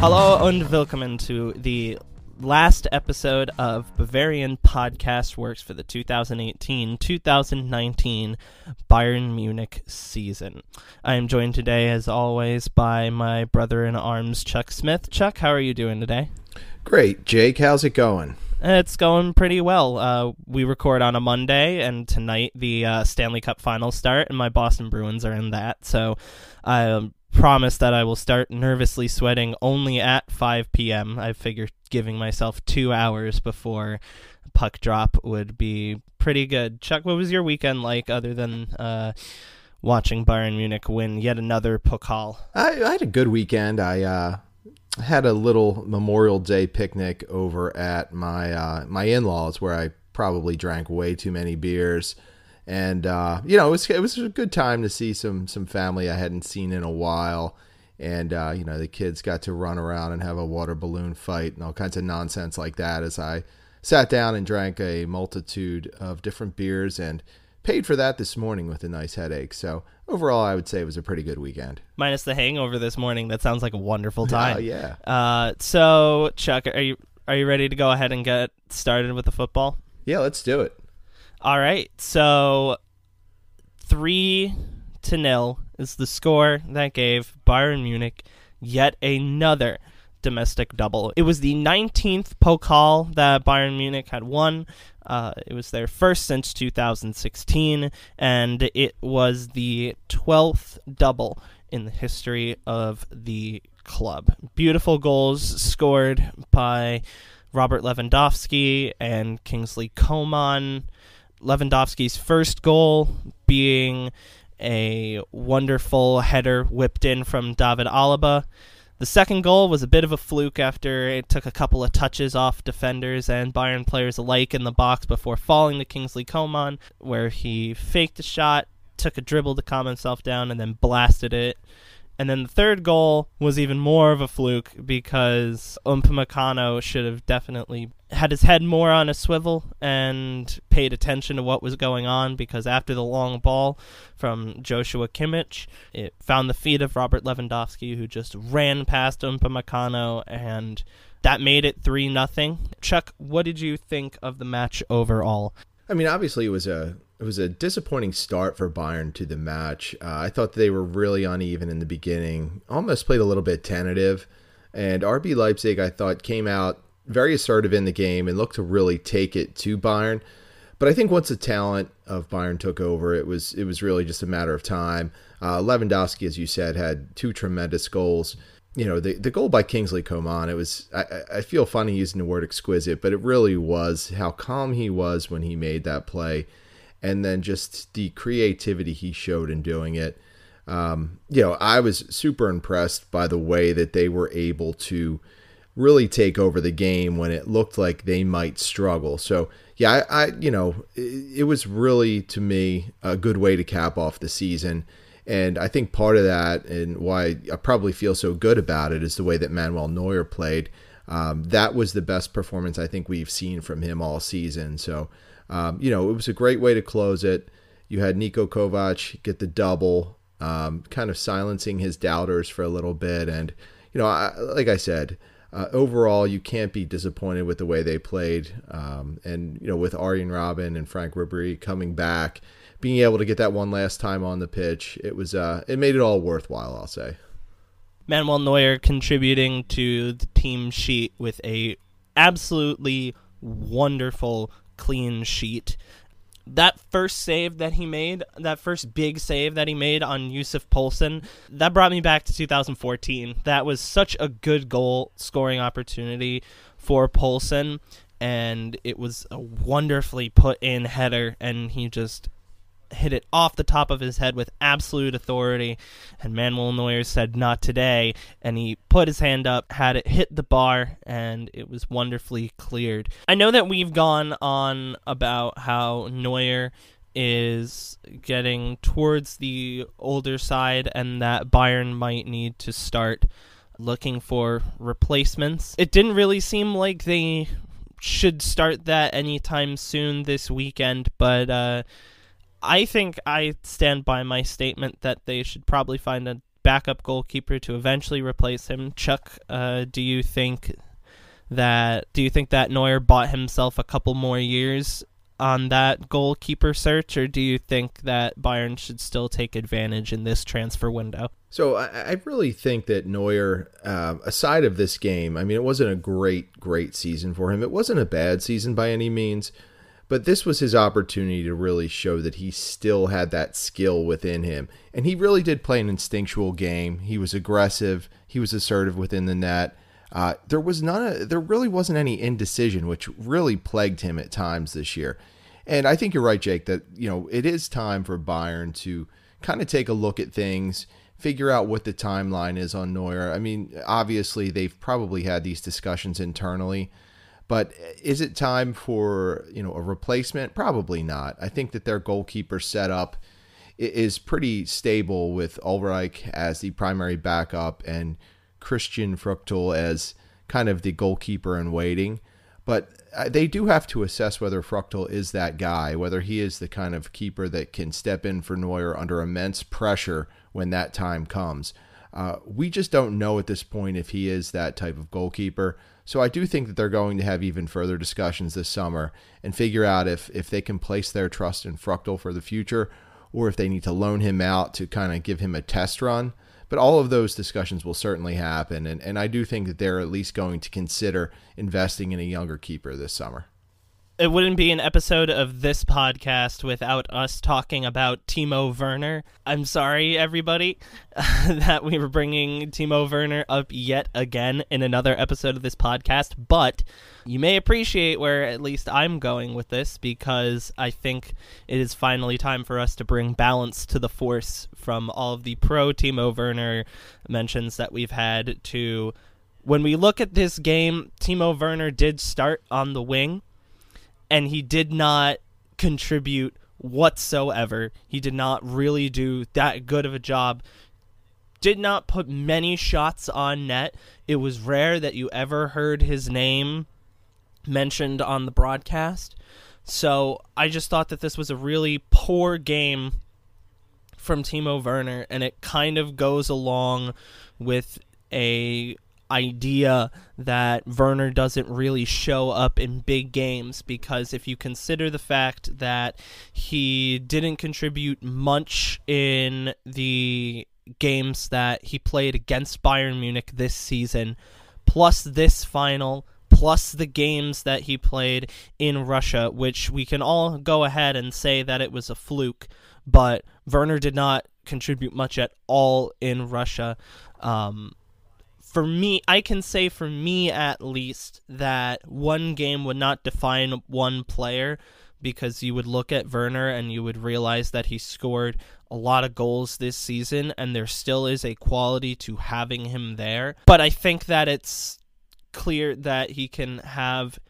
Hello and welcome to the last episode of Bavarian Podcast Works for the 2018-2019 Bayern Munich season. I am joined today, as always, by my brother in arms, Chuck Smith. Chuck, how are you doing today? Great, Jake. How's it going? It's going pretty well. Uh, we record on a Monday, and tonight the uh, Stanley Cup Finals start, and my Boston Bruins are in that. So I um, promise that I will start nervously sweating only at 5 p.m. I figure giving myself two hours before puck drop would be pretty good. Chuck, what was your weekend like other than uh, watching Bayern Munich win yet another Pokal? I, I had a good weekend. I uh, had a little Memorial Day picnic over at my uh, my in laws where I probably drank way too many beers and uh, you know it was it was a good time to see some some family I hadn't seen in a while, and uh, you know the kids got to run around and have a water balloon fight and all kinds of nonsense like that as I sat down and drank a multitude of different beers and paid for that this morning with a nice headache. So overall, I would say it was a pretty good weekend. Minus the hangover this morning, that sounds like a wonderful time. Oh yeah. Uh, so Chuck, are you are you ready to go ahead and get started with the football? Yeah, let's do it. All right. So three to nil is the score that gave Bayern Munich yet another domestic double. It was the 19th Pokal that Bayern Munich had won. Uh, it was their first since 2016, and it was the 12th double in the history of the club. Beautiful goals scored by Robert Lewandowski and Kingsley Coman. Lewandowski's first goal being a wonderful header whipped in from David Alaba. The second goal was a bit of a fluke after it took a couple of touches off defenders and Bayern players alike in the box before falling to Kingsley Coman, where he faked a shot, took a dribble to calm himself down, and then blasted it and then the third goal was even more of a fluke because Upamecano should have definitely had his head more on a swivel and paid attention to what was going on because after the long ball from Joshua Kimmich, it found the feet of Robert Lewandowski who just ran past Upamecano and that made it 3 nothing. Chuck, what did you think of the match overall? I mean, obviously it was a it was a disappointing start for Bayern to the match. Uh, I thought they were really uneven in the beginning, almost played a little bit tentative. And RB Leipzig, I thought, came out very assertive in the game and looked to really take it to Bayern. But I think once the talent of Bayern took over, it was it was really just a matter of time. Uh, Lewandowski, as you said, had two tremendous goals. You know, the the goal by Kingsley Coman, it was I, I feel funny using the word exquisite, but it really was how calm he was when he made that play and then just the creativity he showed in doing it. Um, you know, I was super impressed by the way that they were able to really take over the game when it looked like they might struggle. So, yeah, I, I you know, it, it was really to me a good way to cap off the season. And I think part of that and why I probably feel so good about it is the way that Manuel Neuer played. Um, that was the best performance I think we've seen from him all season. So, um, you know, it was a great way to close it. You had Niko Kovac get the double, um, kind of silencing his doubters for a little bit. And, you know, I, like I said, uh, overall, you can't be disappointed with the way they played. Um, and, you know, with Arjen Robben and Frank Ribery coming back, being able to get that one last time on the pitch, it was, uh, it made it all worthwhile, I'll say. Manuel Neuer contributing to the team sheet with a absolutely wonderful clean sheet. That first save that he made, that first big save that he made on Yusuf Poulsen, that brought me back to 2014. That was such a good goal scoring opportunity for Poulsen, and it was a wonderfully put in header, and he just hit it off the top of his head with absolute authority. And Manuel Neuer said, Not today. And he put his hand up, had it hit the bar, and it was wonderfully cleared. I know that we've gone on about how Neuer is getting towards the older side and that Bayern might need to start looking for replacements. It didn't really seem like they should start that anytime soon this weekend, but uh, I think I stand by my statement that they should probably find a backup goalkeeper to eventually replace him. Chuck, uh, do you think that do you think that Neuer bought himself a couple more years on that goalkeeper search, or do you think that Bayern should still take advantage in this transfer window? So I, I really think that Neuer, uh, aside of this game, I mean, it wasn't a great, great season for him. It wasn't a bad season by any means, but this was his opportunity to really show that he still had that skill within him. And he really did play an instinctual game. He was aggressive. He was assertive within the net. Uh, there was none. of, There really wasn't any indecision, which really plagued him at times this year. And I think you're right, Jake. That you know it is time for Bayern to kind of take a look at things, figure out what the timeline is on Neuer. I mean, obviously they've probably had these discussions internally, but is it time for you know a replacement? Probably not. I think that their goalkeeper setup is pretty stable with Ulreich as the primary backup and Christian Früchtl as kind of the goalkeeper in waiting. But uh, they do have to assess whether Fruchtel is that guy, whether he is the kind of keeper that can step in for Neuer under immense pressure when that time comes. Uh, we just don't know at this point if he is that type of goalkeeper. So I do think that they're going to have even further discussions this summer and figure out if if they can place their trust in Früchtl for the future, or if they need to loan him out to kind of give him a test run. But all of those discussions will certainly happen. And, and I do think that they're at least going to consider investing in a younger keeper this summer it wouldn't be an episode of this podcast without us talking about Timo Werner. I'm sorry, everybody, that we were bringing Timo Werner up yet again in another episode of this podcast, but you may appreciate where at least I'm going with this because I think it is finally time for us to bring balance to the force from all of the pro Timo Werner mentions that we've had to. When we look at this game, Timo Werner did start on the wing and he did not contribute whatsoever. He did not really do that good of a job. Did not put many shots on net. It was rare that you ever heard his name mentioned on the broadcast. So I just thought that this was a really poor game from Timo Werner, and it kind of goes along with a idea that Werner doesn't really show up in big games because if you consider the fact that he didn't contribute much in the games that he played against Bayern Munich this season, plus this final, plus the games that he played in Russia, which we can all go ahead and say that it was a fluke, but Werner did not contribute much at all in Russia. Um, for me, I can say for me at least that one game would not define one player because you would look at Werner and you would realize that he scored a lot of goals this season and there still is a quality to having him there. But I think that it's clear that he can have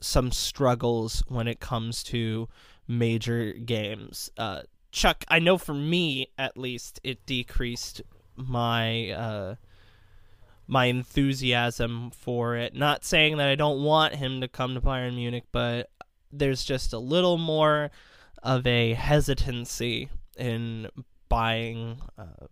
some struggles when it comes to major games. Uh, Chuck, I know for me at least, it decreased my uh, my enthusiasm for it. Not saying that I don't want him to come to Bayern Munich, but there's just a little more of a hesitancy in buying uh,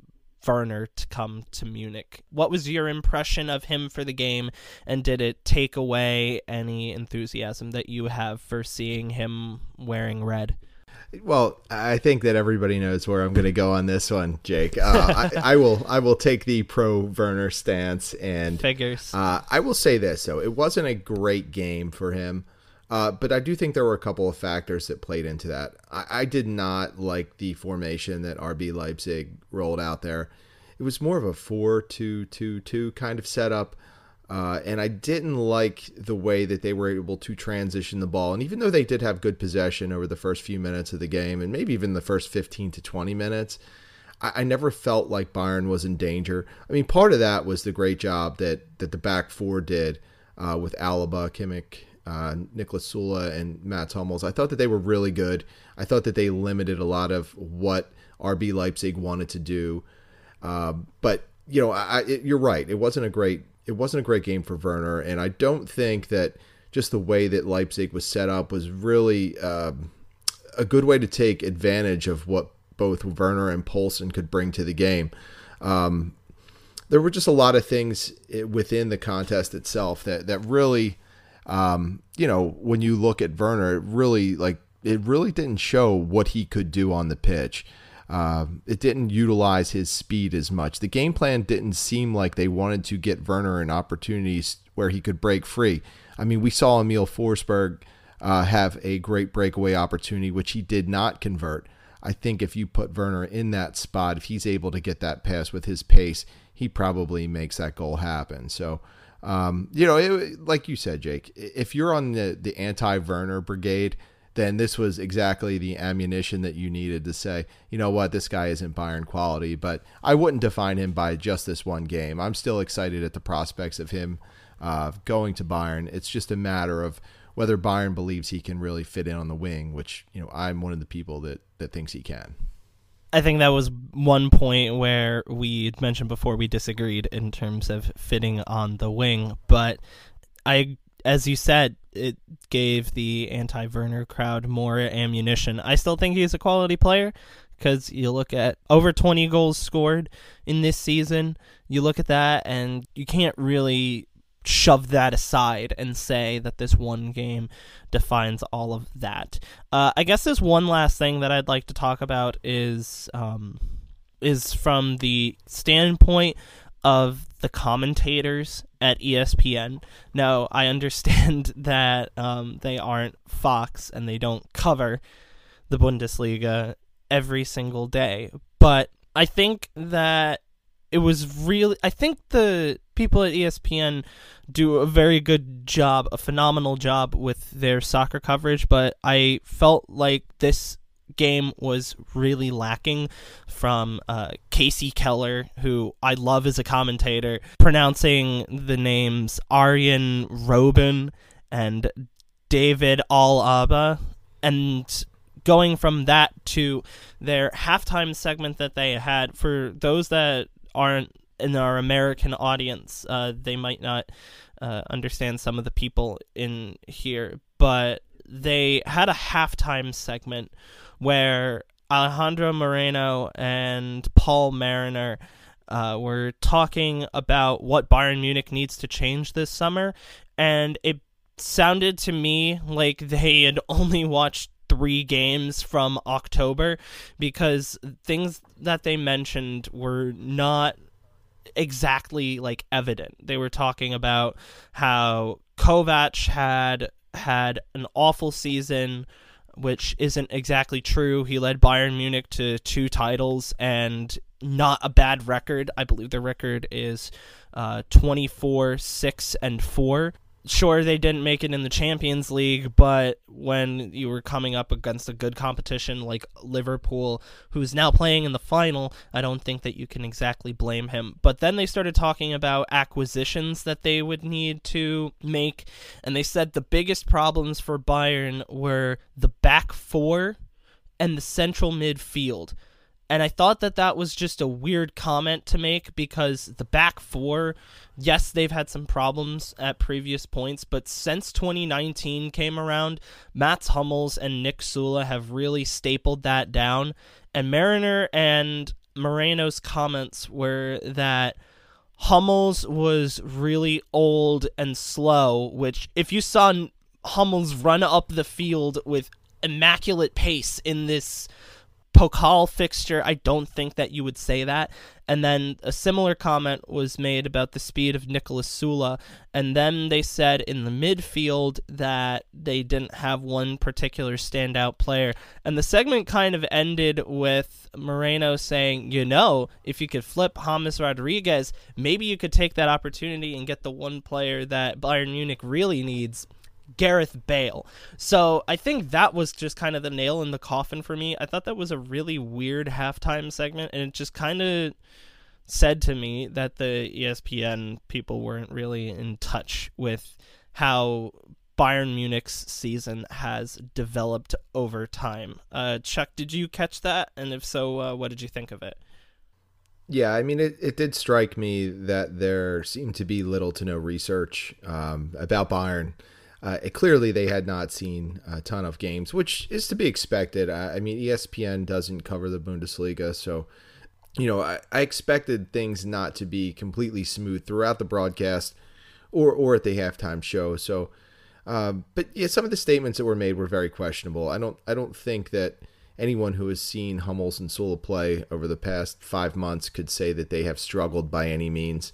Werner to come to Munich. What was your impression of him for the game, and did it take away any enthusiasm that you have for seeing him wearing red? Well, I think that everybody knows where I'm going to go on this one, Jake. Uh, I, I, will I will take the pro Werner stance and figures. Uh, I will say this though, it wasn't a great game for him, uh, but I do think there were a couple of factors that played into that. I, I did not like the formation that RB Leipzig rolled out there. It was more of a four-two-two-two kind of setup. Uh, and I didn't like the way that they were able to transition the ball. And even though they did have good possession over the first few minutes of the game, and maybe even the first 15 to 20 minutes, I, I never felt like Bayern was in danger. I mean, part of that was the great job that, that the back four did uh, with Alaba, Kimmich, uh, Niklas Süle, and Mats Hummels. I thought that they were really good. I thought that they limited a lot of what RB Leipzig wanted to do. Uh, but, you know, I, it, you're right. It wasn't a great it wasn't a great game for Werner, and I don't think that just the way that Leipzig was set up was really uh, a good way to take advantage of what both Werner and Poulsen could bring to the game. Um, there were just a lot of things within the contest itself that that really, um, you know, when you look at Werner, it really like it really didn't show what he could do on the pitch. Uh, it didn't utilize his speed as much. The game plan didn't seem like they wanted to get Werner in opportunities where he could break free. I mean, we saw Emil Forsberg uh, have a great breakaway opportunity, which he did not convert. I think if you put Werner in that spot, if he's able to get that pass with his pace, he probably makes that goal happen. So, um, you know, it, like you said, Jake, if you're on the, the anti Werner brigade, then this was exactly the ammunition that you needed to say, you know what, this guy isn't Bayern quality. But I wouldn't define him by just this one game. I'm still excited at the prospects of him uh, going to Bayern. It's just a matter of whether Bayern believes he can really fit in on the wing, which you know I'm one of the people that that thinks he can. I think that was one point where we mentioned before we disagreed in terms of fitting on the wing, but I as you said, it gave the anti Werner crowd more ammunition. I still think he's a quality player because you look at over 20 goals scored in this season. You look at that, and you can't really shove that aside and say that this one game defines all of that. Uh, I guess there's one last thing that I'd like to talk about is um, is from the standpoint of the commentators at ESPN. Now, I understand that um, they aren't Fox and they don't cover the Bundesliga every single day, but I think that it was really. I think the people at ESPN do a very good job, a phenomenal job with their soccer coverage, but I felt like this game was really lacking from uh, Kasey Keller, who I love as a commentator, pronouncing the names Arjen Robben and David Alaba, and going from that to their halftime segment that they had. For those that aren't in our American audience, uh, they might not uh, understand some of the people in here, but they had a halftime segment where Alejandro Moreno and Paul Mariner uh, were talking about what Bayern Munich needs to change this summer, and it sounded to me like they had only watched three games from October because things that they mentioned were not exactly like evident. They were talking about how Kovac had had an awful season which isn't exactly true. He led Bayern Munich to two titles and not a bad record. I believe the record is uh, 24 6 and 4 sure they didn't make it in the Champions League, but when you were coming up against a good competition like Liverpool, who's now playing in the final, I don't think that you can exactly blame him. But then they started talking about acquisitions that they would need to make, and they said the biggest problems for Bayern were the back four and the central midfield. And I thought that that was just a weird comment to make because the back four, yes, they've had some problems at previous points, but since 2019 came around, Mats Hummels and Nick Süle have really stapled that down. And Mariner and Moreno's comments were that Hummels was really old and slow, which, if you saw Hummels run up the field with immaculate pace in this Pokal fixture, I don't think that you would say that. And then a similar comment was made about the speed of Niklas Süle. And then they said in the midfield that they didn't have one particular standout player. And the segment kind of ended with Moreno saying, you know, if you could flip James Rodriguez, maybe you could take that opportunity and get the one player that Bayern Munich really needs Gareth Bale. So I think that was just kind of the nail in the coffin for me. I thought that was a really weird halftime segment, and it just kind of said to me that the ESPN people weren't really in touch with how Bayern Munich's season has developed over time. Uh, Chuck, did you catch that? And if so, uh, what did you think of it? Yeah, I mean, it, it did strike me that there seemed to be little to no research um, about Bayern uh, it, clearly, they had not seen a ton of games, which is to be expected. Uh, I mean, ESPN doesn't cover the Bundesliga, so you know, I, I expected things not to be completely smooth throughout the broadcast or or at the halftime show. So, um, but yeah, some of the statements that were made were very questionable. I don't I don't think that anyone who has seen Hummels and Süle play over the past five months could say that they have struggled by any means.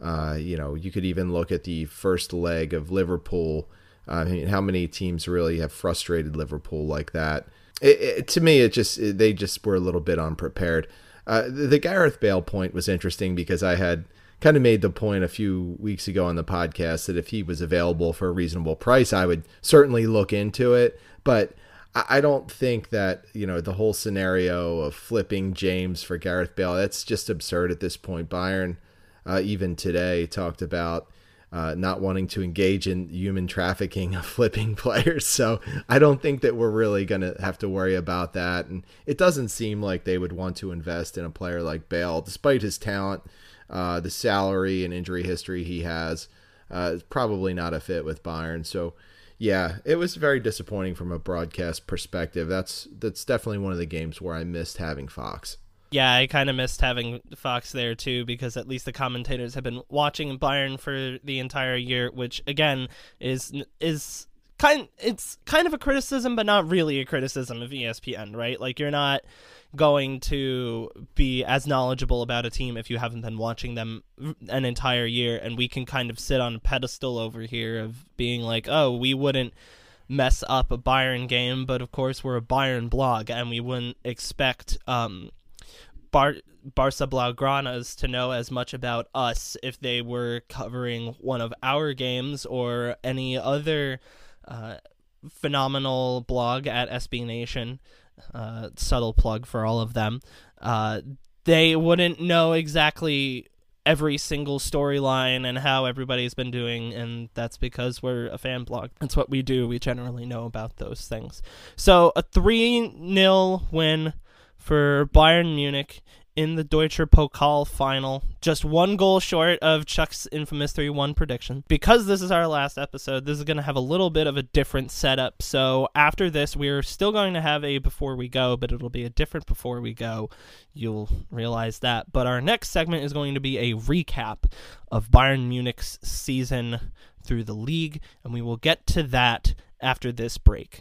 Uh, you know, you could even look at the first leg of Liverpool. I mean, how many teams really have frustrated Liverpool like that? It, it, to me, it just it, they just were a little bit unprepared. Uh, the, the Gareth Bale point was interesting because I had kind of made the point a few weeks ago on the podcast that if he was available for a reasonable price, I would certainly look into it. But I don't think that you know the whole scenario of flipping James for Gareth Bale. That's just absurd at this point. Bayern uh, even today talked about uh, not wanting to engage in human trafficking of flipping players. So I don't think that we're really going to have to worry about that. And it doesn't seem like they would want to invest in a player like Bale, despite his talent, uh, the salary and injury history he has. Uh, probably not a fit with Bayern. So yeah, it was very disappointing from a broadcast perspective. That's that's definitely one of the games where I missed having Fox. Yeah, I kind of missed having Fox there too because at least the commentators have been watching Bayern for the entire year, which again is is kind it's kind of a criticism but not really a criticism of ESPN, right? Like you're not going to be as knowledgeable about a team if you haven't been watching them an entire year and we can kind of sit on a pedestal over here of being like, "Oh, we wouldn't mess up a Bayern game, but of course we're a Bayern blog and we wouldn't expect um Bar- Barca Blaugranes to know as much about us if they were covering one of our games or any other uh, phenomenal blog at SB Nation. Uh, subtle plug for all of them. Uh, they wouldn't know exactly every single storyline and how everybody's been doing, and that's because we're a fan blog. That's what we do. We generally know about those things. So a 3 0 win for Bayern Munich in the Deutscher Pokal final, just one goal short of Chuck's infamous 3 1 prediction. Because this is our last episode, this is going to have a little bit of a different setup. So after this, we're still going to have a before we go, but it'll be a different before we go. You'll realize that. But our next segment is going to be a recap of Bayern Munich's season through the league, and we will get to that after this break.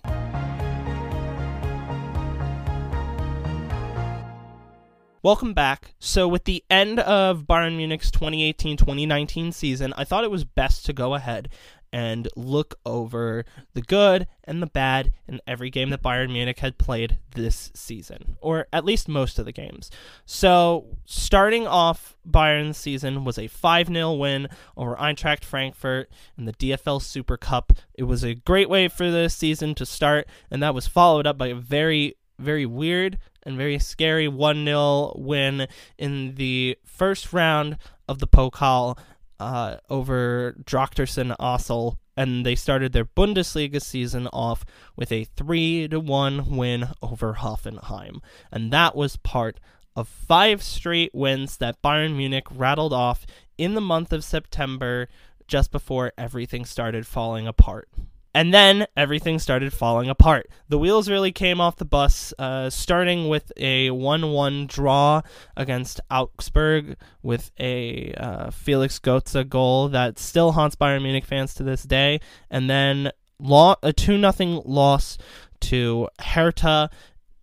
Welcome back. So, with the end of Bayern Munich's 2018 2019 season, I thought it was best to go ahead and look over the good and the bad in every game that Bayern Munich had played this season, or at least most of the games. So, starting off Bayern's season was a 5 0 win over Eintracht Frankfurt in the DFL Super Cup. It was a great way for the season to start, and that was followed up by a very, very weird and very scary 1 0 win in the first round of the Pokal uh, over Drochtersen Assel. And they started their Bundesliga season off with a 3 to 1 win over Hoffenheim. And that was part of five straight wins that Bayern Munich rattled off in the month of September just before everything started falling apart. And then everything started falling apart. The wheels really came off the bus, uh, starting with a 1 1 draw against Augsburg with a uh, Felix Gotze goal that still haunts Bayern Munich fans to this day. And then lo- a 2 0 loss to Hertha,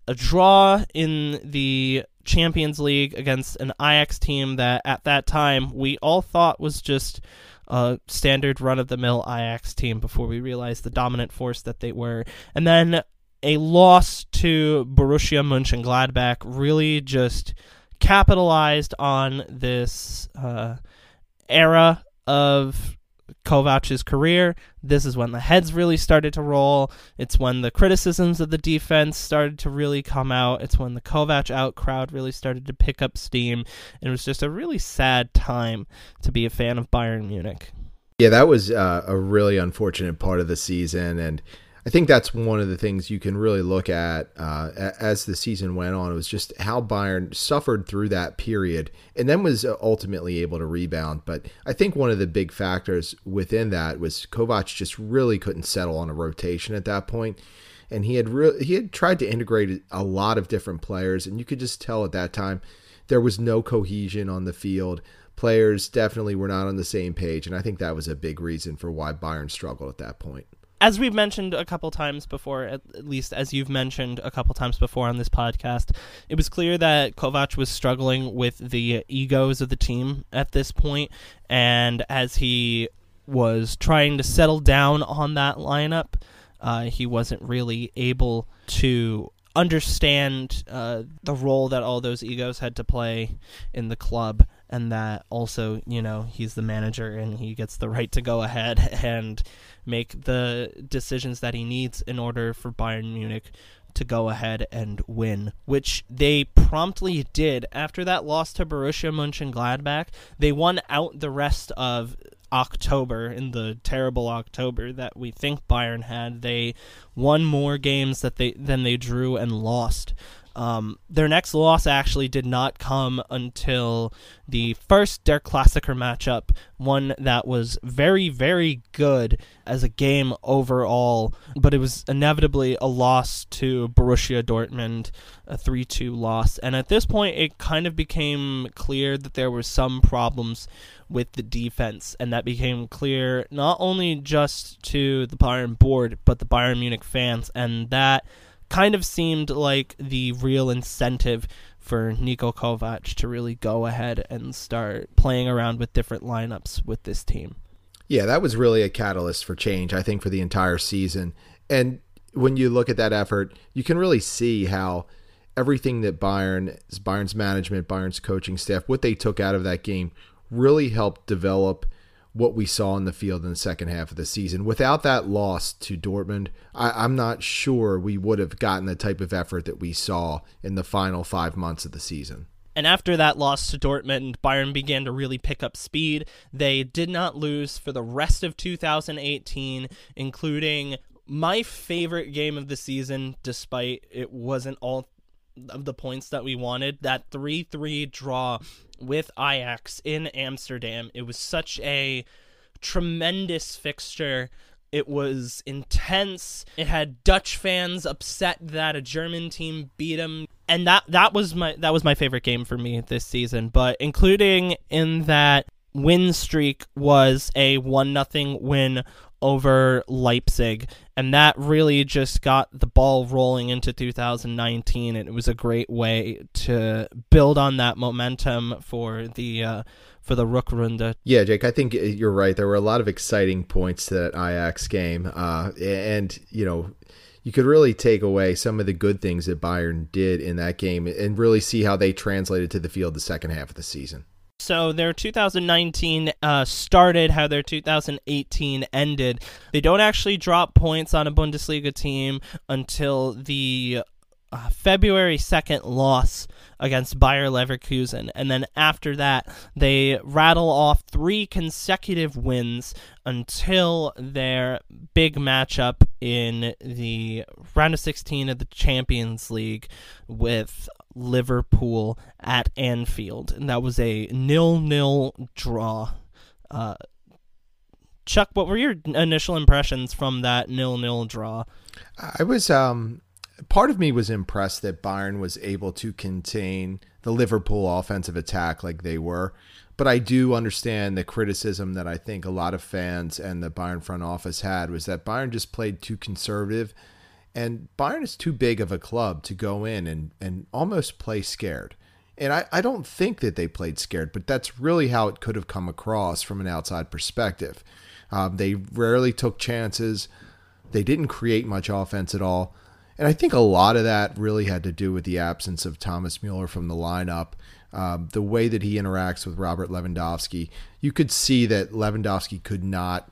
a draw in the Champions League against an Ajax team that at that time we all thought was just a standard run of the mill Ajax team before we realized the dominant force that they were. And then a loss to Borussia Mönchengladbach really just capitalized on this uh, era of Kovac's career. This is when the heads really started to roll. It's when the criticisms of the defense started to really come out. It's when the Kovac out crowd really started to pick up steam. It was just a really sad time to be a fan of Bayern Munich. Yeah, that was uh, a really unfortunate part of the season, and I think that's one of the things you can really look at uh, as the season went on. It was just how Bayern suffered through that period and then was ultimately able to rebound. But I think one of the big factors within that was Kovac just really couldn't settle on a rotation at that point. and he had re- he had tried to integrate a lot of different players, and you could just tell at that time there was no cohesion on the field. Players definitely were not on the same page, and I think that was a big reason for why Bayern struggled at that point as we've mentioned a couple times before, at least as you've mentioned a couple times before on this podcast, it was clear that Kovac was struggling with the egos of the team at this point, and as he was trying to settle down on that lineup, uh, he wasn't really able to understand uh, the role that all those egos had to play in the club and that also you know he's the manager and he gets the right to go ahead and make the decisions that he needs in order for Bayern Munich to go ahead and win, which they promptly did after that loss to Borussia Mönchengladbach. They won out the rest of October in the terrible October that we think Bayern had. They won more games that they than they drew and lost. Um, their next loss actually did not come until the first Der Klassiker matchup, one that was very, very good as a game overall, but it was inevitably a loss to Borussia Dortmund, a 3 2 loss. And at this point, it kind of became clear that there were some problems with the defense, and that became clear not only just to the Bayern board, but the Bayern Munich fans, and that kind of seemed like the real incentive for Niko Kovac to really go ahead and start playing around with different lineups with this team. Yeah, that was really a catalyst for change, I think, for the entire season. And when you look at that effort, you can really see how everything that Bayern, Bayern's management, Bayern's coaching staff, what they took out of that game really helped develop what we saw in the field in the second half of the season. Without that loss to Dortmund, I, am not sure we would have gotten the type of effort that we saw in the final five months of the season. And after that loss to Dortmund, Bayern began to really pick up speed. They did not lose for the rest of 2018, including my favorite game of the season, despite it wasn't all of the points that we wanted. That 3 3 draw with Ajax in Amsterdam. It was such a tremendous fixture. It was intense. It had Dutch fans upset that a German team beat them, and that that was my that was my favorite game for me this season. But including in that win streak was a one nothing win over Leipzig. And that really just got the ball rolling into 2019. And it was a great way to build on that momentum for the. Uh, for the Rückrunde. Yeah, Jake, I think you're right. There were a lot of exciting points to that Ajax game, uh, and you know, you could really take away some of the good things that Bayern did in that game, and really see how they translated to the field the second half of the season. So their 2019 uh, started how their 2018 ended. They don't actually drop points on a Bundesliga team until the uh, February 2nd loss against Bayer Leverkusen. And then after that, they rattle off three consecutive wins until their big matchup in the round of 16 of the Champions League with Liverpool at Anfield, and that was a nil-nil draw. Uh, Chuck, what were your initial impressions from that nil-nil draw? I was um, part of me was impressed that Bayern was able to contain the Liverpool offensive attack like they were. But I do understand the criticism that I think a lot of fans and the Bayern front office had was that Bayern just played too conservative and Bayern is too big of a club to go in and, and almost play scared. And I, I don't think that they played scared, but that's really how it could have come across from an outside perspective. Um, they rarely took chances. They didn't create much offense at all. And I think a lot of that really had to do with the absence of Thomas Mueller from the lineup. Um, the way that he interacts with Robert Lewandowski, you could see that Lewandowski could not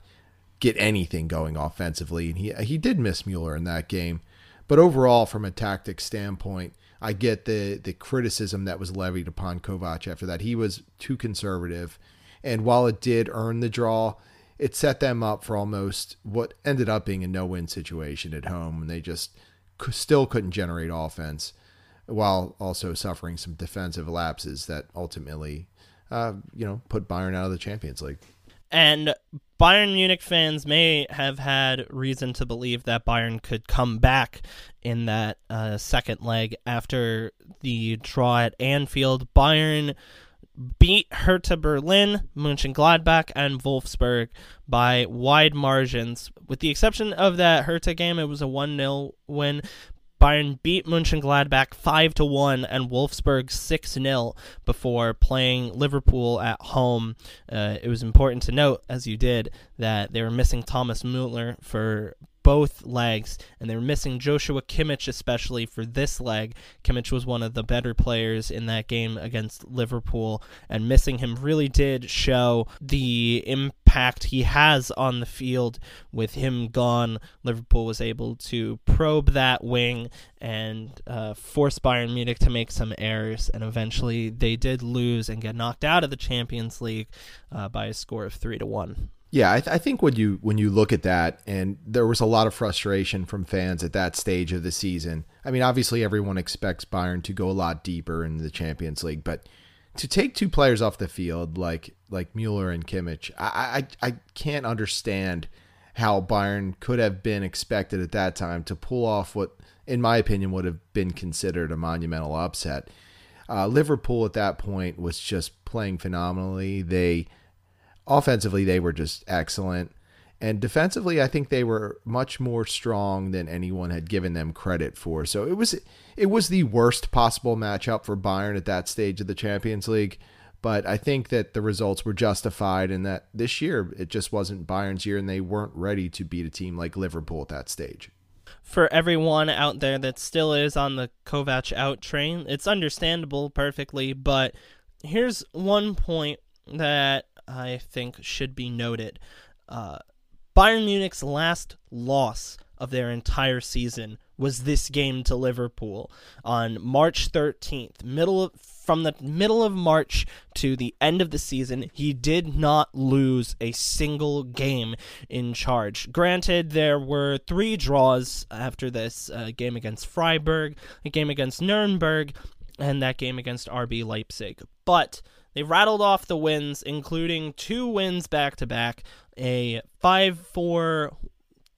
get anything going offensively. And he he did miss Mueller in that game. But overall, from a tactic standpoint, I get the the criticism that was levied upon Kovac after that. He was too conservative. And while it did earn the draw, it set them up for almost what ended up being a no-win situation at home, and they just still couldn't generate offense, while also suffering some defensive lapses that ultimately, uh, you know, put Bayern out of the Champions League. And Bayern Munich fans may have had reason to believe that Bayern could come back in that uh, second leg after the draw at Anfield. Bayern beat Hertha Berlin, Mönchengladbach, and Wolfsburg by wide margins. With the exception of that Hertha game, it was a 1 0 win. Bayern beat Mönchengladbach 5 to 1 and Wolfsburg 6 0 before playing Liverpool at home. Uh, it was important to note, as you did, that they were missing Thomas Muller for both legs, and they were missing Joshua Kimmich especially for this leg. Kimmich was one of the better players in that game against Liverpool, and missing him really did show the impact he has on the field. With him gone, Liverpool was able to probe that wing and uh, force Bayern Munich to make some errors, and eventually they did lose and get knocked out of the Champions League uh, by a score of three to one. Yeah, I, th- I, think when you when you look at that, and there was a lot of frustration from fans at that stage of the season. I mean, obviously everyone expects Bayern to go a lot deeper in the Champions League, but to take two players off the field like like Mueller and Kimmich, I I, I can't understand how Bayern could have been expected at that time to pull off what, in my opinion, would have been considered a monumental upset. Uh, Liverpool at that point was just playing phenomenally. They offensively they were just excellent and defensively i think they were much more strong than anyone had given them credit for. So it was it was the worst possible matchup for bayern at that stage of the champions league. But i think that the results were justified and that this year it just wasn't bayern's year and they weren't ready to beat a team like liverpool at that stage. For everyone out there that still is on the Kovac out train, it's understandable perfectly, but here's one point that I think should be noted. Uh, Bayern Munich's last loss of their entire season was this game to Liverpool on March 13th, middle of, from the middle of March to the end of the season, he did not lose a single game in charge. Granted, there were three draws after this uh, game against Freiburg, a game against Nuremberg, and that game against RB Leipzig. But they rattled off the wins, including two wins back to back, a 5 4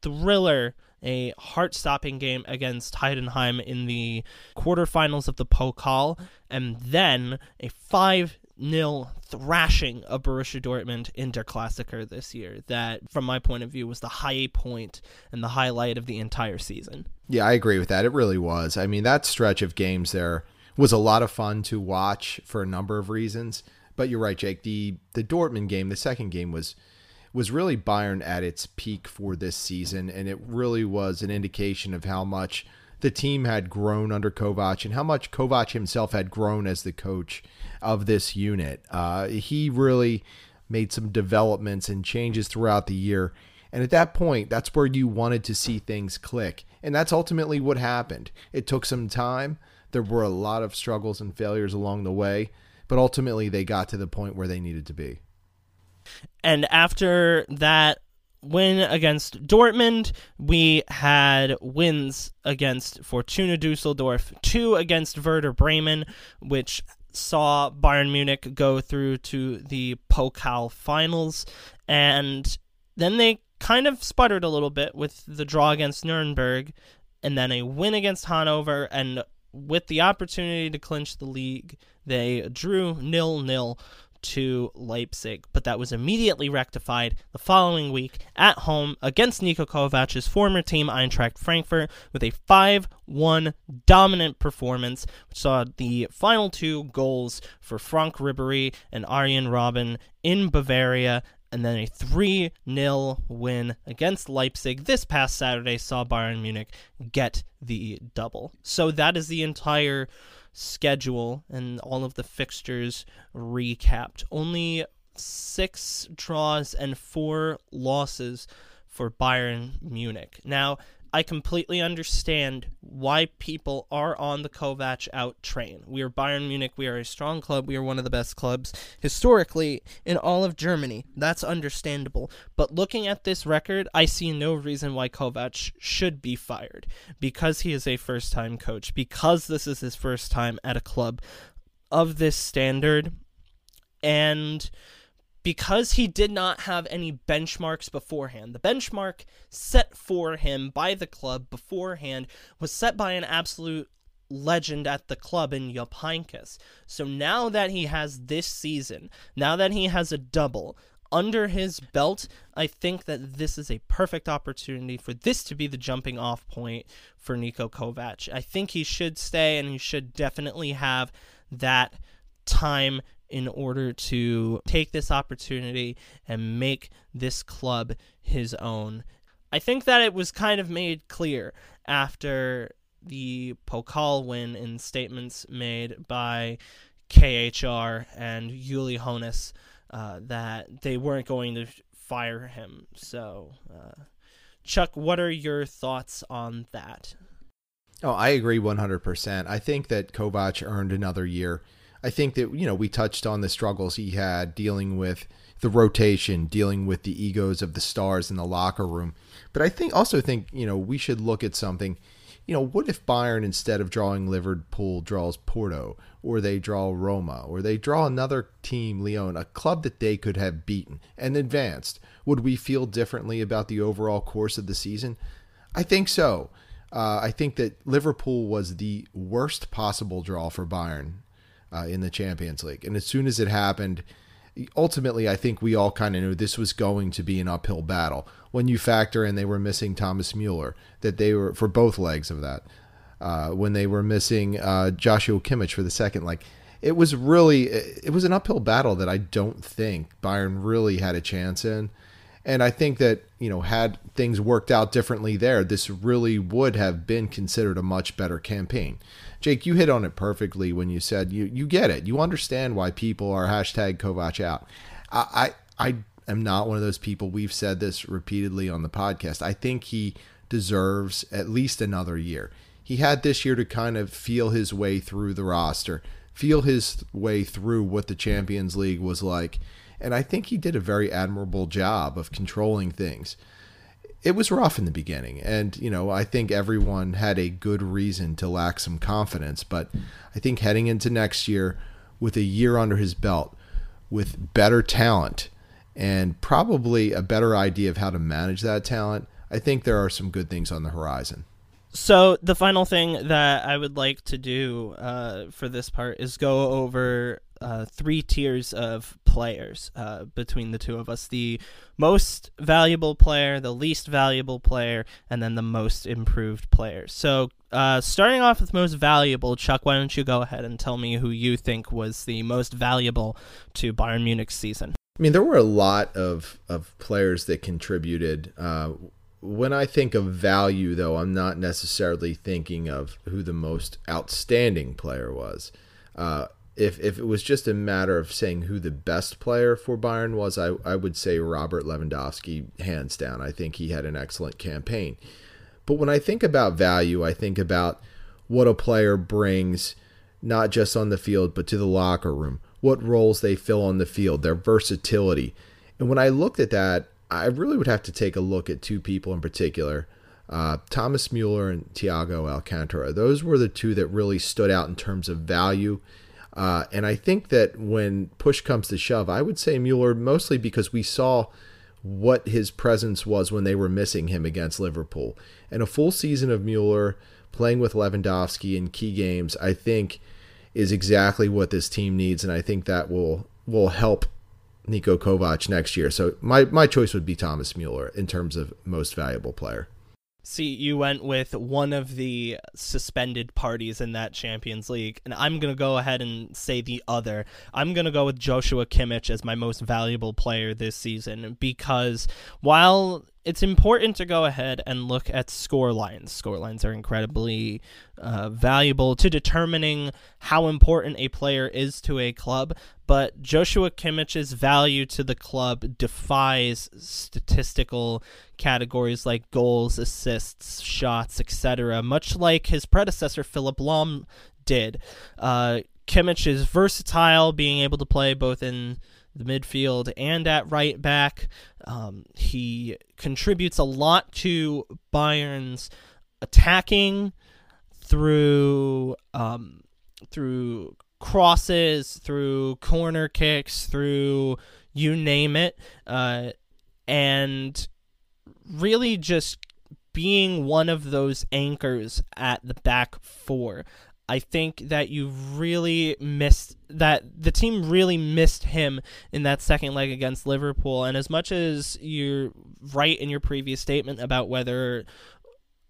thriller, a heart stopping game against Heidenheim in the quarterfinals of the Pokal, and then a 5 0 thrashing of Borussia Dortmund in Der Klassiker this year. That, from my point of view, was the high point and the highlight of the entire season. Yeah, I agree with that. It really was. I mean, that stretch of games there was a lot of fun to watch for a number of reasons. But you're right, Jake. The the Dortmund game, the second game was was really Bayern at its peak for this season, and it really was an indication of how much the team had grown under Kovac and how much Kovac himself had grown as the coach of this unit. Uh, he really made some developments and changes throughout the year. And at that point, that's where you wanted to see things click. And that's ultimately what happened. It took some time, there were a lot of struggles and failures along the way, but ultimately they got to the point where they needed to be. And after that win against Dortmund, we had wins against Fortuna Dusseldorf, two against Werder Bremen, which saw Bayern Munich go through to the Pokal finals, and then they kind of sputtered a little bit with the draw against Nuremberg, and then a win against Hanover, and with the opportunity to clinch the league, they drew nil nil to Leipzig, but that was immediately rectified the following week at home against Niko Kovac's former team Eintracht Frankfurt with a 5-1 dominant performance, which saw the final two goals for Franck Ribery and Arjen Robben in Bavaria and then a 3 0 win against Leipzig this past Saturday saw Bayern Munich get the double. So that is the entire schedule and all of the fixtures recapped. Only six draws and four losses for Bayern Munich. Now, I completely understand why people are on the Kovac out train. We are Bayern Munich. We are a strong club. We are one of the best clubs historically in all of Germany. That's understandable. But looking at this record, I see no reason why Kovac should be fired because he is a first time coach, because this is his first time at a club of this standard, and because he did not have any benchmarks beforehand. The benchmark set for him by the club beforehand was set by an absolute legend at the club in Jupp So now that he has this season, now that he has a double under his belt, I think that this is a perfect opportunity for this to be the jumping off point for Niko Kovac. I think he should stay and he should definitely have that time in order to take this opportunity and make this club his own. I think that it was kind of made clear after the Pokal win in statements made by KHR and Uli Hoeneß uh, that they weren't going to fire him. So, uh, Chuck, what are your thoughts on that? Oh, I agree 100%. I think that Kovac earned another year I think that you know we touched on the struggles he had dealing with the rotation, dealing with the egos of the stars in the locker room. But I think also think you know we should look at something. You know, what if Bayern instead of drawing Liverpool draws Porto, or they draw Roma, or they draw another team, Lyon, a club that they could have beaten and advanced? Would we feel differently about the overall course of the season? I think so. Uh, I think that Liverpool was the worst possible draw for Bayern uh, in the Champions League. And as soon as it happened, ultimately, I think we all kind of knew this was going to be an uphill battle. When you factor in they were missing Thomas Mueller, that they were for both legs of that, uh, when they were missing uh, Joshua Kimmich for the second like it was really it was an uphill battle that I don't think Bayern really had a chance in. And I think that, you know, had things worked out differently there, this really would have been considered a much better campaign. Jake, you hit on it perfectly when you said you, you get it. You understand why people are hashtag Kovac out. I, I, I am not one of those people. We've said this repeatedly on the podcast. I think he deserves at least another year. He had this year to kind of feel his way through the roster, feel his way through what the Champions League was like and I think he did a very admirable job of controlling things. It was rough in the beginning, and you know I think everyone had a good reason to lack some confidence. But I think heading into next year, with a year under his belt, with better talent, and probably a better idea of how to manage that talent, I think there are some good things on the horizon. So the final thing that I would like to do uh, for this part is go over uh, three tiers of players uh, between the two of us: the most valuable player, the least valuable player, and then the most improved player. So, uh, starting off with most valuable, Chuck, why don't you go ahead and tell me who you think was the most valuable to Bayern Munich's season? I mean, there were a lot of of players that contributed. Uh, when I think of value, though, I'm not necessarily thinking of who the most outstanding player was. Uh, if if it was just a matter of saying who the best player for Bayern was, I, I would say Robert Lewandowski, hands down. I think he had an excellent campaign. But when I think about value, I think about what a player brings, not just on the field, but to the locker room, what roles they fill on the field, their versatility. And when I looked at that, I really would have to take a look at two people in particular. Uh, Thomas Mueller and Thiago Alcantara. Those were the two that really stood out in terms of value uh, and I think that when push comes to shove, I would say Mueller mostly because we saw what his presence was when they were missing him against Liverpool. And a full season of Mueller playing with Lewandowski in key games, I think, is exactly what this team needs, and I think that will will help Niko Kovac next year. So my my choice would be Thomas Mueller in terms of most valuable player. See, you went with one of the suspended parties in that Champions League, and I'm going to go ahead and say the other. I'm going to go with Joshua Kimmich as my most valuable player this season because while it's important to go ahead and look at score lines. Score lines are incredibly uh, valuable to determining how important a player is to a club, but Joshua Kimmich's value to the club defies statistical categories like goals, assists, shots, etc., much like his predecessor Philipp Lahm did. Uh, Kimmich is versatile, being able to play both in the midfield and at right back. Um, he contributes a lot to Bayern's attacking through um, through crosses, through corner kicks, through you name it, uh, and really just being one of those anchors at the back four. I think that you really missed that the team really missed him in that second leg against Liverpool. And as much as you're right in your previous statement about whether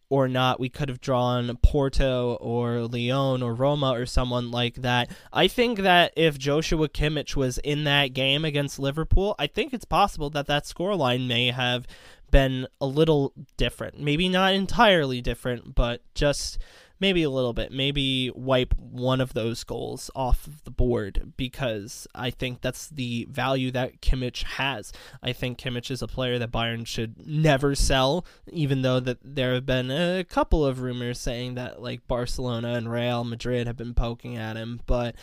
or not we could have drawn Porto or Lyon or Roma or someone like that. I think that if Joshua Kimmich was in that game against Liverpool, I think it's possible that that scoreline may have been a little different. Maybe not entirely different, but just maybe a little bit. Maybe wipe one of those goals off of the board because I think that's the value that Kimmich has. I think Kimmich is a player that Bayern should never sell, even though that there have been a couple of rumors saying that like Barcelona and Real Madrid have been poking at him. But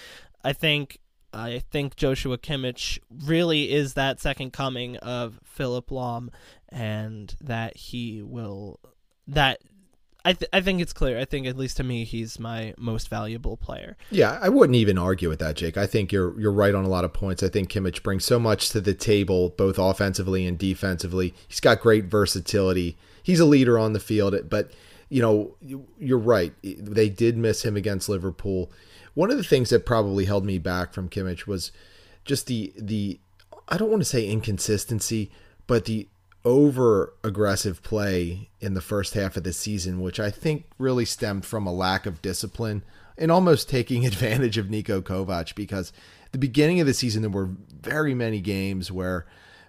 I think I think Joshua Kimmich really is that second coming of Philipp Lahm, and that he will that I, th- I think it's clear. I think at least to me, he's my most valuable player. Yeah, I wouldn't even argue with that, Jake. I think you're you're right on a lot of points. I think Kimmich brings so much to the table, both offensively and defensively. He's got great versatility. He's a leader on the field, but you know you're right. They did miss him against Liverpool. One of the things that probably held me back from Kimmich was just the the I don't want to say inconsistency, but the over aggressive play in the first half of the season, which I think really stemmed from a lack of discipline and almost taking advantage of Niko Kovac because the beginning of the season there were very many games where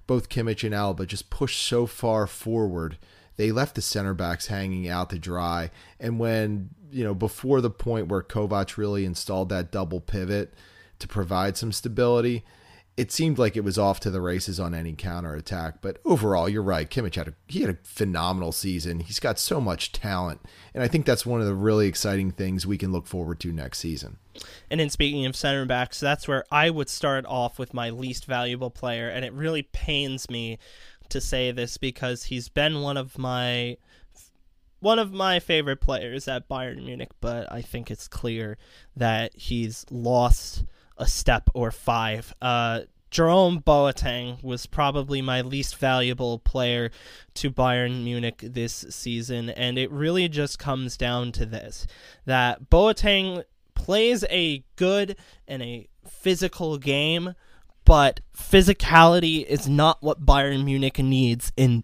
both Kimmich and Alaba just pushed so far forward. They left the center backs hanging out to dry. And when you know before the point where Kovac really installed that double pivot to provide some stability it seemed like it was off to the races on any counter attack. But overall, you're right. Kimmich had a he had a phenomenal season. He's got so much talent, and I think that's one of the really exciting things we can look forward to next season. And in speaking of center backs, that's where I would start off with my least valuable player, and it really pains me to say this because he's been one of my one of my favorite players at Bayern Munich, but I think it's clear that he's lost a step or five. Uh, Jerome Boateng was probably my least valuable player to Bayern Munich this season, and it really just comes down to this that Boateng plays a good and a physical game, but physicality is not what Bayern Munich needs in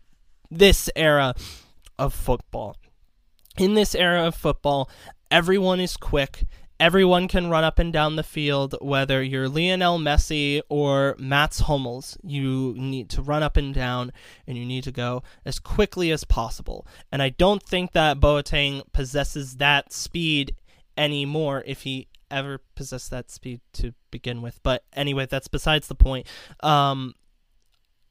this era of football. In this era of football, everyone is quick, everyone can run up and down the field, whether you're Lionel Messi or Mats Hummels. You need to run up and down, and you need to go as quickly as possible. And I don't think that Boateng possesses that speed anymore if he ever possessed that speed to begin with. But anyway, that's besides the point. Um,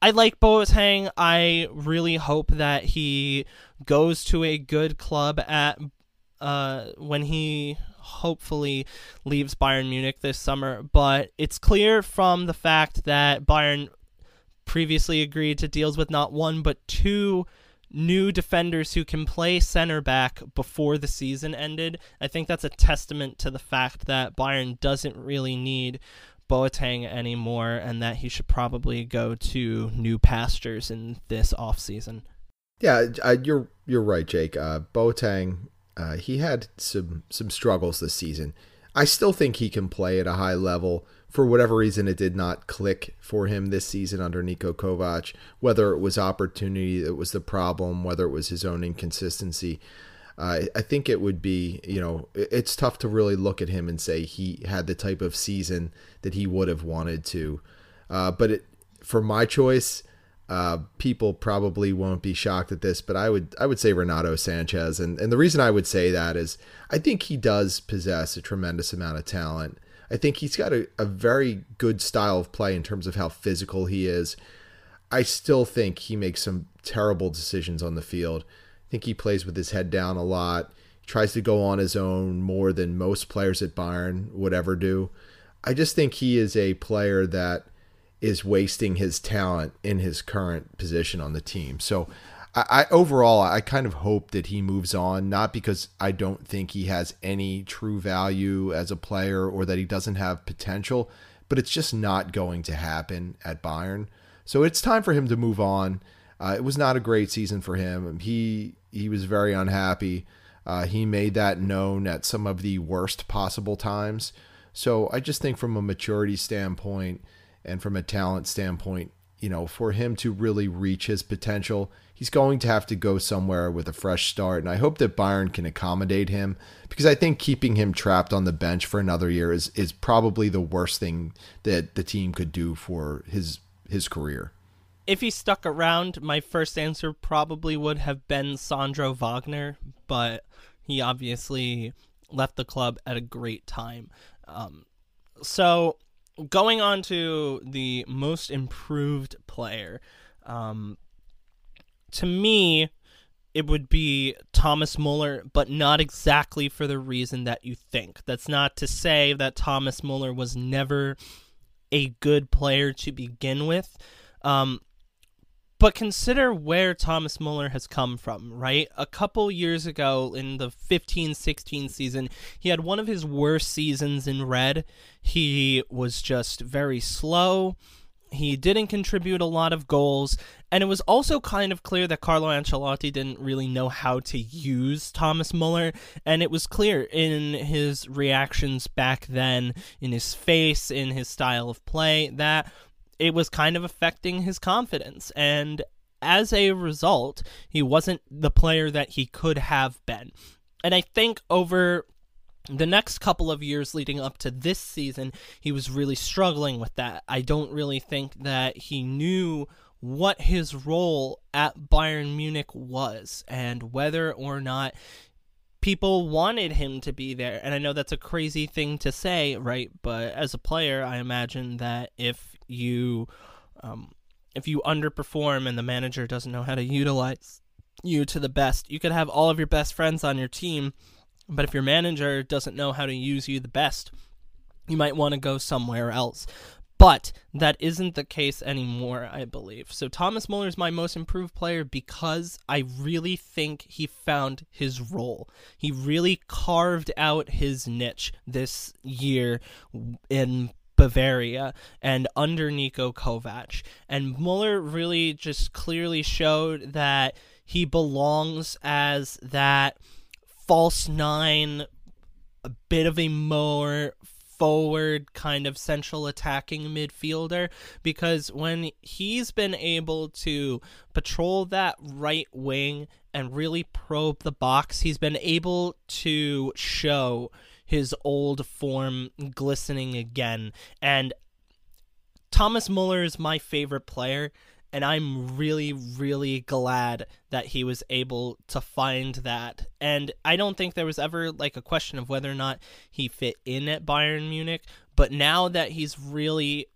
I like Boateng. I really hope that he goes to a good club at uh, when he hopefully leaves Bayern Munich this summer. But it's clear from the fact that Bayern previously agreed to deals with not one but two new defenders who can play center back before the season ended. I think that's a testament to the fact that Bayern doesn't really need Boateng anymore and that he should probably go to new pastures in this offseason. Yeah, uh, you're you're right, Jake. Uh, Boateng uh, he had some some struggles this season. I still think he can play at a high level. For whatever reason, it did not click for him this season under Niko Kovac. Whether it was opportunity that was the problem, whether it was his own inconsistency, uh, I think it would be, you know, it's tough to really look at him and say he had the type of season that he would have wanted to. Uh, but it, for my choice, uh, people probably won't be shocked at this, but I would I would say Renato Sanches, and and the reason I would say that is I think he does possess a tremendous amount of talent. I think he's got a, a very good style of play in terms of how physical he is. I still think he makes some terrible decisions on the field. I think he plays with his head down a lot. He tries to go on his own more than most players at Bayern would ever do. I just think he is a player that is wasting his talent in his current position on the team. So I, I, overall I kind of hope that he moves on, not because I don't think he has any true value as a player or that he doesn't have potential, but it's just not going to happen at Bayern. So it's time for him to move on. Uh, it was not a great season for him. He he was very unhappy. Uh, he made that known at some of the worst possible times. So I just think from a maturity standpoint and from a talent standpoint, you know, for him to really reach his potential, he's going to have to go somewhere with a fresh start. And I hope that Bayern can accommodate him because I think keeping him trapped on the bench for another year is is probably the worst thing that the team could do for his his career. If he stuck around, my first answer probably would have been Sandro Wagner, but he obviously left the club at a great time. Um, so going on to the most improved player, um, to me, it would be Thomas Muller, but not exactly for the reason that you think. That's not to say that Thomas Muller was never a good player to begin with. Um, but consider where Thomas Muller has come from, right? A couple years ago in the 15 16 season, he had one of his worst seasons in red. He was just very slow. He didn't contribute a lot of goals, and it was also kind of clear that Carlo Ancelotti didn't really know how to use Thomas Muller, and it was clear in his reactions back then, in his face, in his style of play, that it was kind of affecting his confidence. And as a result, he wasn't the player that he could have been. And I think over the next couple of years leading up to this season, he was really struggling with that. I don't really think that he knew what his role at Bayern Munich was and whether or not people wanted him to be there. And I know that's a crazy thing to say, right? But as a player, I imagine that if you um, if you underperform and the manager doesn't know how to utilize you to the best, you could have all of your best friends on your team, but if your manager doesn't know how to use you the best, you might want to go somewhere else. But that isn't the case anymore, I believe. So Thomas Muller is my most improved player because I really think he found his role. He really carved out his niche this year in Bavaria and under Niko Kovac. And Muller really just clearly showed that he belongs as that false nine, a bit of a more forward kind of central attacking midfielder because when he's been able to patrol that right wing and really probe the box, he's been able to show his old form glistening again. And Thomas Muller is my favorite player and I'm really, really glad that he was able to find that. And I don't think there was ever like a question of whether or not he fit in at Bayern Munich. But now that he's really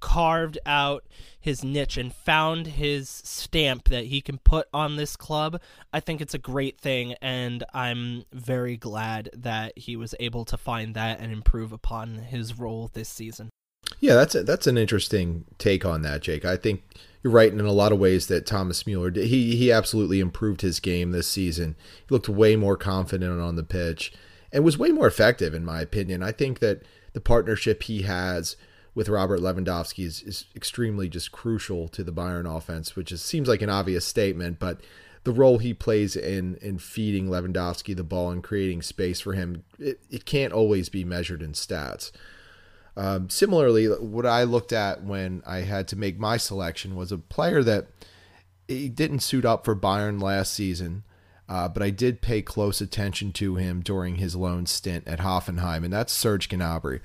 carved out his niche and found his stamp that he can put on this club, I think it's a great thing. And I'm very glad that he was able to find that and improve upon his role this season. Yeah, that's a, that's an interesting take on that, Jake. I think you're right in a lot of ways that Thomas Mueller did. He he absolutely improved his game this season. He looked way more confident on the pitch and was way more effective, in my opinion. I think that the partnership he has with Robert Lewandowski is, is extremely just crucial to the Bayern offense, which is, seems like an obvious statement, but the role he plays in in feeding Lewandowski the ball and creating space for him, it, it can't always be measured in stats. Um, similarly, what I looked at when I had to make my selection was a player that he didn't suit up for Bayern last season, uh, but I did pay close attention to him during his loan stint at Hoffenheim, and that's Serge Gnabry.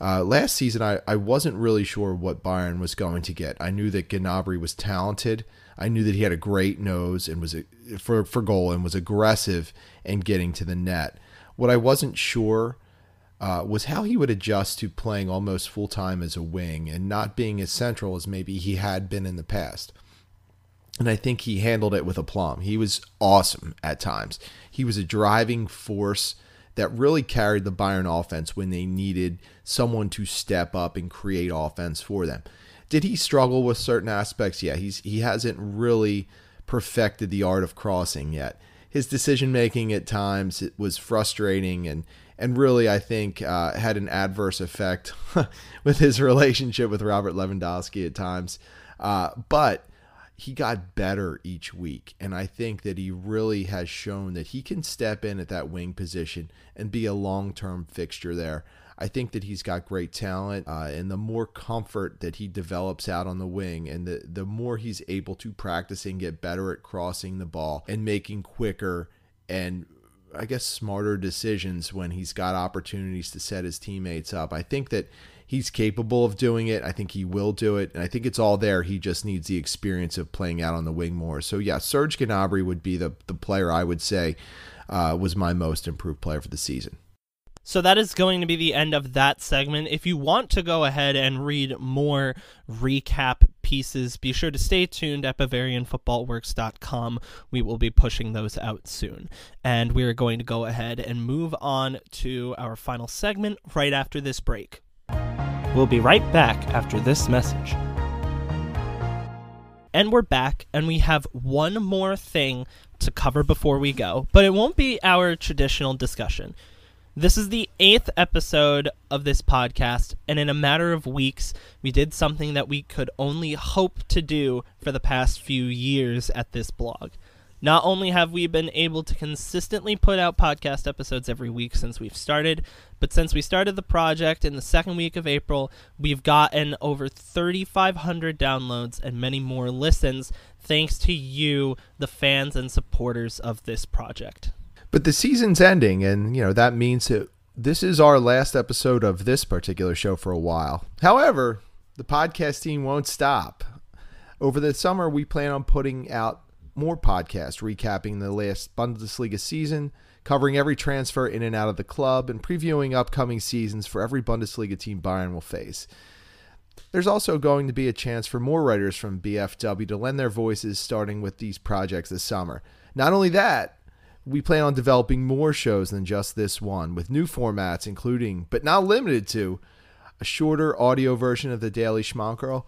Uh, last season, I, I wasn't really sure what Bayern was going to get. I knew that Gnabry was talented. I knew that he had a great nose and was for for goal and was aggressive in getting to the net. What I wasn't sure uh, was how he would adjust to playing almost full time as a wing and not being as central as maybe he had been in the past. And I think he handled it with aplomb. He was awesome at times. He was a driving force that really carried the Bayern offense when they needed someone to step up and create offense for them. Did he struggle with certain aspects? Yeah, he's he hasn't really perfected the art of crossing yet his decision making at times it was frustrating and and really I think uh, had an adverse effect with his relationship with Robert Lewandowski at times. Uh, but he got better each week, and I think that he really has shown that he can step in at that wing position and be a long term fixture there. I think that he's got great talent, uh, and the more comfort that he develops out on the wing, and the the more he's able to practice and get better at crossing the ball and making quicker and I guess smarter decisions when he's got opportunities to set his teammates up. I think that he's capable of doing it. I think he will do it, and I think it's all there. He just needs the experience of playing out on the wing more. So yeah, Serge Gnabry would be the the player I would say uh, was my most improved player for the season. So that is going to be the end of that segment. If you want to go ahead and read more recap pieces, be sure to stay tuned at BavarianFootballWorks.com. We will be pushing those out soon. And we are going to go ahead and move on to our final segment right after this break. We'll be right back after this message. And we're back, and we have one more thing to cover before we go, but it won't be our traditional discussion. This is the eighth episode of this podcast, and in a matter of weeks, we did something that we could only hope to do for the past few years at this blog. Not only have we been able to consistently put out podcast episodes every week since we've started, but since we started the project in the second week of April, we've gotten over 3,500 downloads and many more listens thanks to you, the fans and supporters of this project. But the season's ending, and you know that means that this is our last episode of this particular show for a while. However, the podcast team won't stop. Over the summer, we plan on putting out more podcasts recapping the last Bundesliga season, covering every transfer in and out of the club, and previewing upcoming seasons for every Bundesliga team Bayern will face. There's also going to be a chance for more writers from BFW to lend their voices starting with these projects this summer. Not only that, we plan on developing more shows than just this one, with new formats, including, but not limited to, a shorter audio version of the Daily Schmonkerl.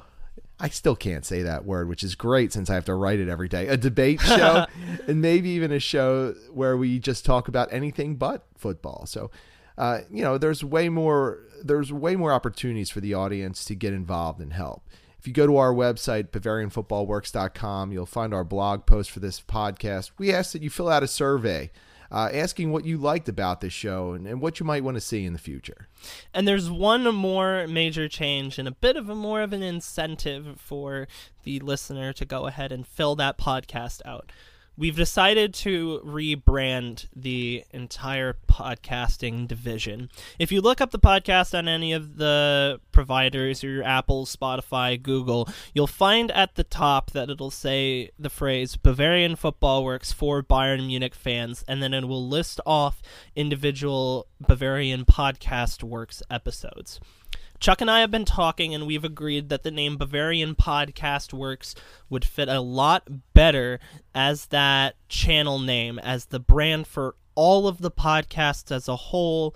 I still can't say that word, which is great since I have to write it every day. A debate show, and maybe even a show where we just talk about anything but football. So, uh, you know, there's way more there's way more opportunities for the audience to get involved and help. If you go to our website, BavarianFootballWorks.com, you'll find our blog post for this podcast. We ask that you fill out a survey. Uh, asking what you liked about this show and, and what you might want to see in the future. And there's one more major change and a bit of a more of an incentive for the listener to go ahead and fill that podcast out we've decided to rebrand the entire podcasting division. If you look up the podcast on any of the providers, your Apple, Spotify, Google, you'll find at the top that it'll say the phrase Bavarian Football Works for Bayern Munich fans, and then it will list off individual Bavarian Podcast Works episodes. Chuck and I have been talking, and we've agreed that the name Bavarian Podcast Works would fit a lot better as that channel name, as the brand for all of the podcasts as a whole,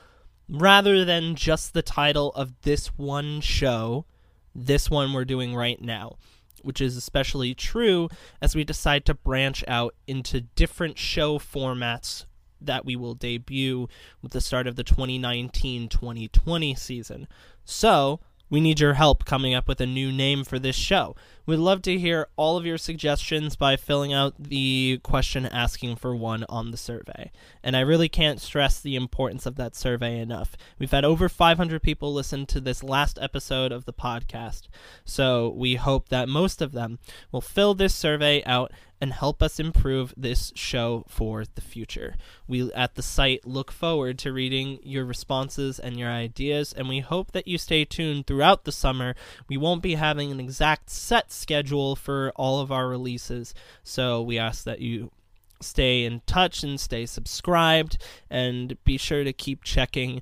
rather than just the title of this one show, this one we're doing right now. Which is especially true as we decide to branch out into different show formats that we will debut with the start of the 2019 2020 season. So, we need your help coming up with a new name for this show. We'd love to hear all of your suggestions by filling out the question asking for one on the survey. And I really can't stress the importance of that survey enough. We've had over 500 people listen to this last episode of the podcast, so we hope that most of them will fill this survey out and help us improve this show for the future. We at the site look forward to reading your responses and your ideas, and we hope that you stay tuned throughout the summer. We won't be having an exact set schedule for all of our releases, so we ask that you stay in touch and stay subscribed and be sure to keep checking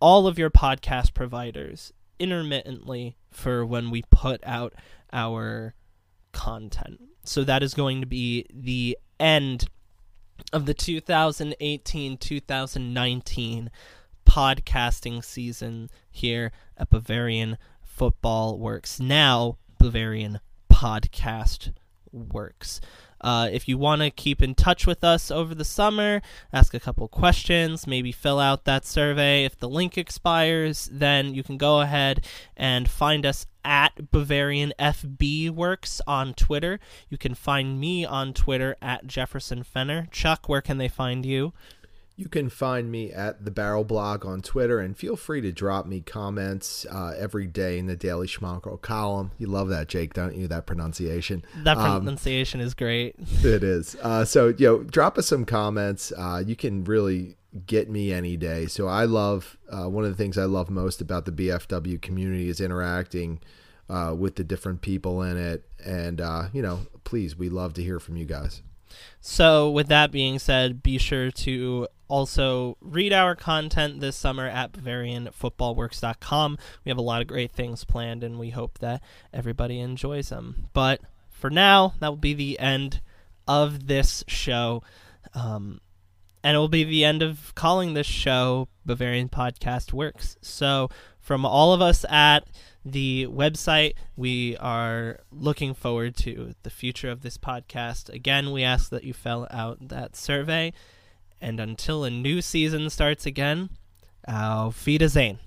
all of your podcast providers intermittently for when we put out our content. So that is going to be the end of the 2018 2019 podcasting season here at Bavarian Football Works. Now, Bavarian Podcast Works. Uh, if you want to keep in touch with us over the summer, ask a couple questions, maybe fill out that survey. If the link expires, then you can go ahead and find us at Bavarian FB Works on Twitter. You can find me on Twitter at Jefferson Fenner. Chuck, where can they find you? You can find me at the Barrel Blog on Twitter, and feel free to drop me comments uh, every day in the Daily Schmonkel column. You love that, Jake, don't you? That pronunciation. That um, pronunciation um, is great. It is. Uh, so, you know, drop us some comments. Uh, you can really get me any day. So, I love uh, one of the things I love most about the BFW community is interacting uh, with the different people in it. And, uh, you know, please, we love to hear from you guys. So, with that being said, be sure to also read our content this summer at BavarianFootballWorks.com. We have a lot of great things planned, and we hope that everybody enjoys them. But for now, that will be the end of this show. Um, and it will be the end of calling this show Bavarian Podcast Works. So, from all of us at the website. We are looking forward to the future of this podcast. Again, we ask that you fill out that survey. And until a new season starts again, auf Wiedersehen.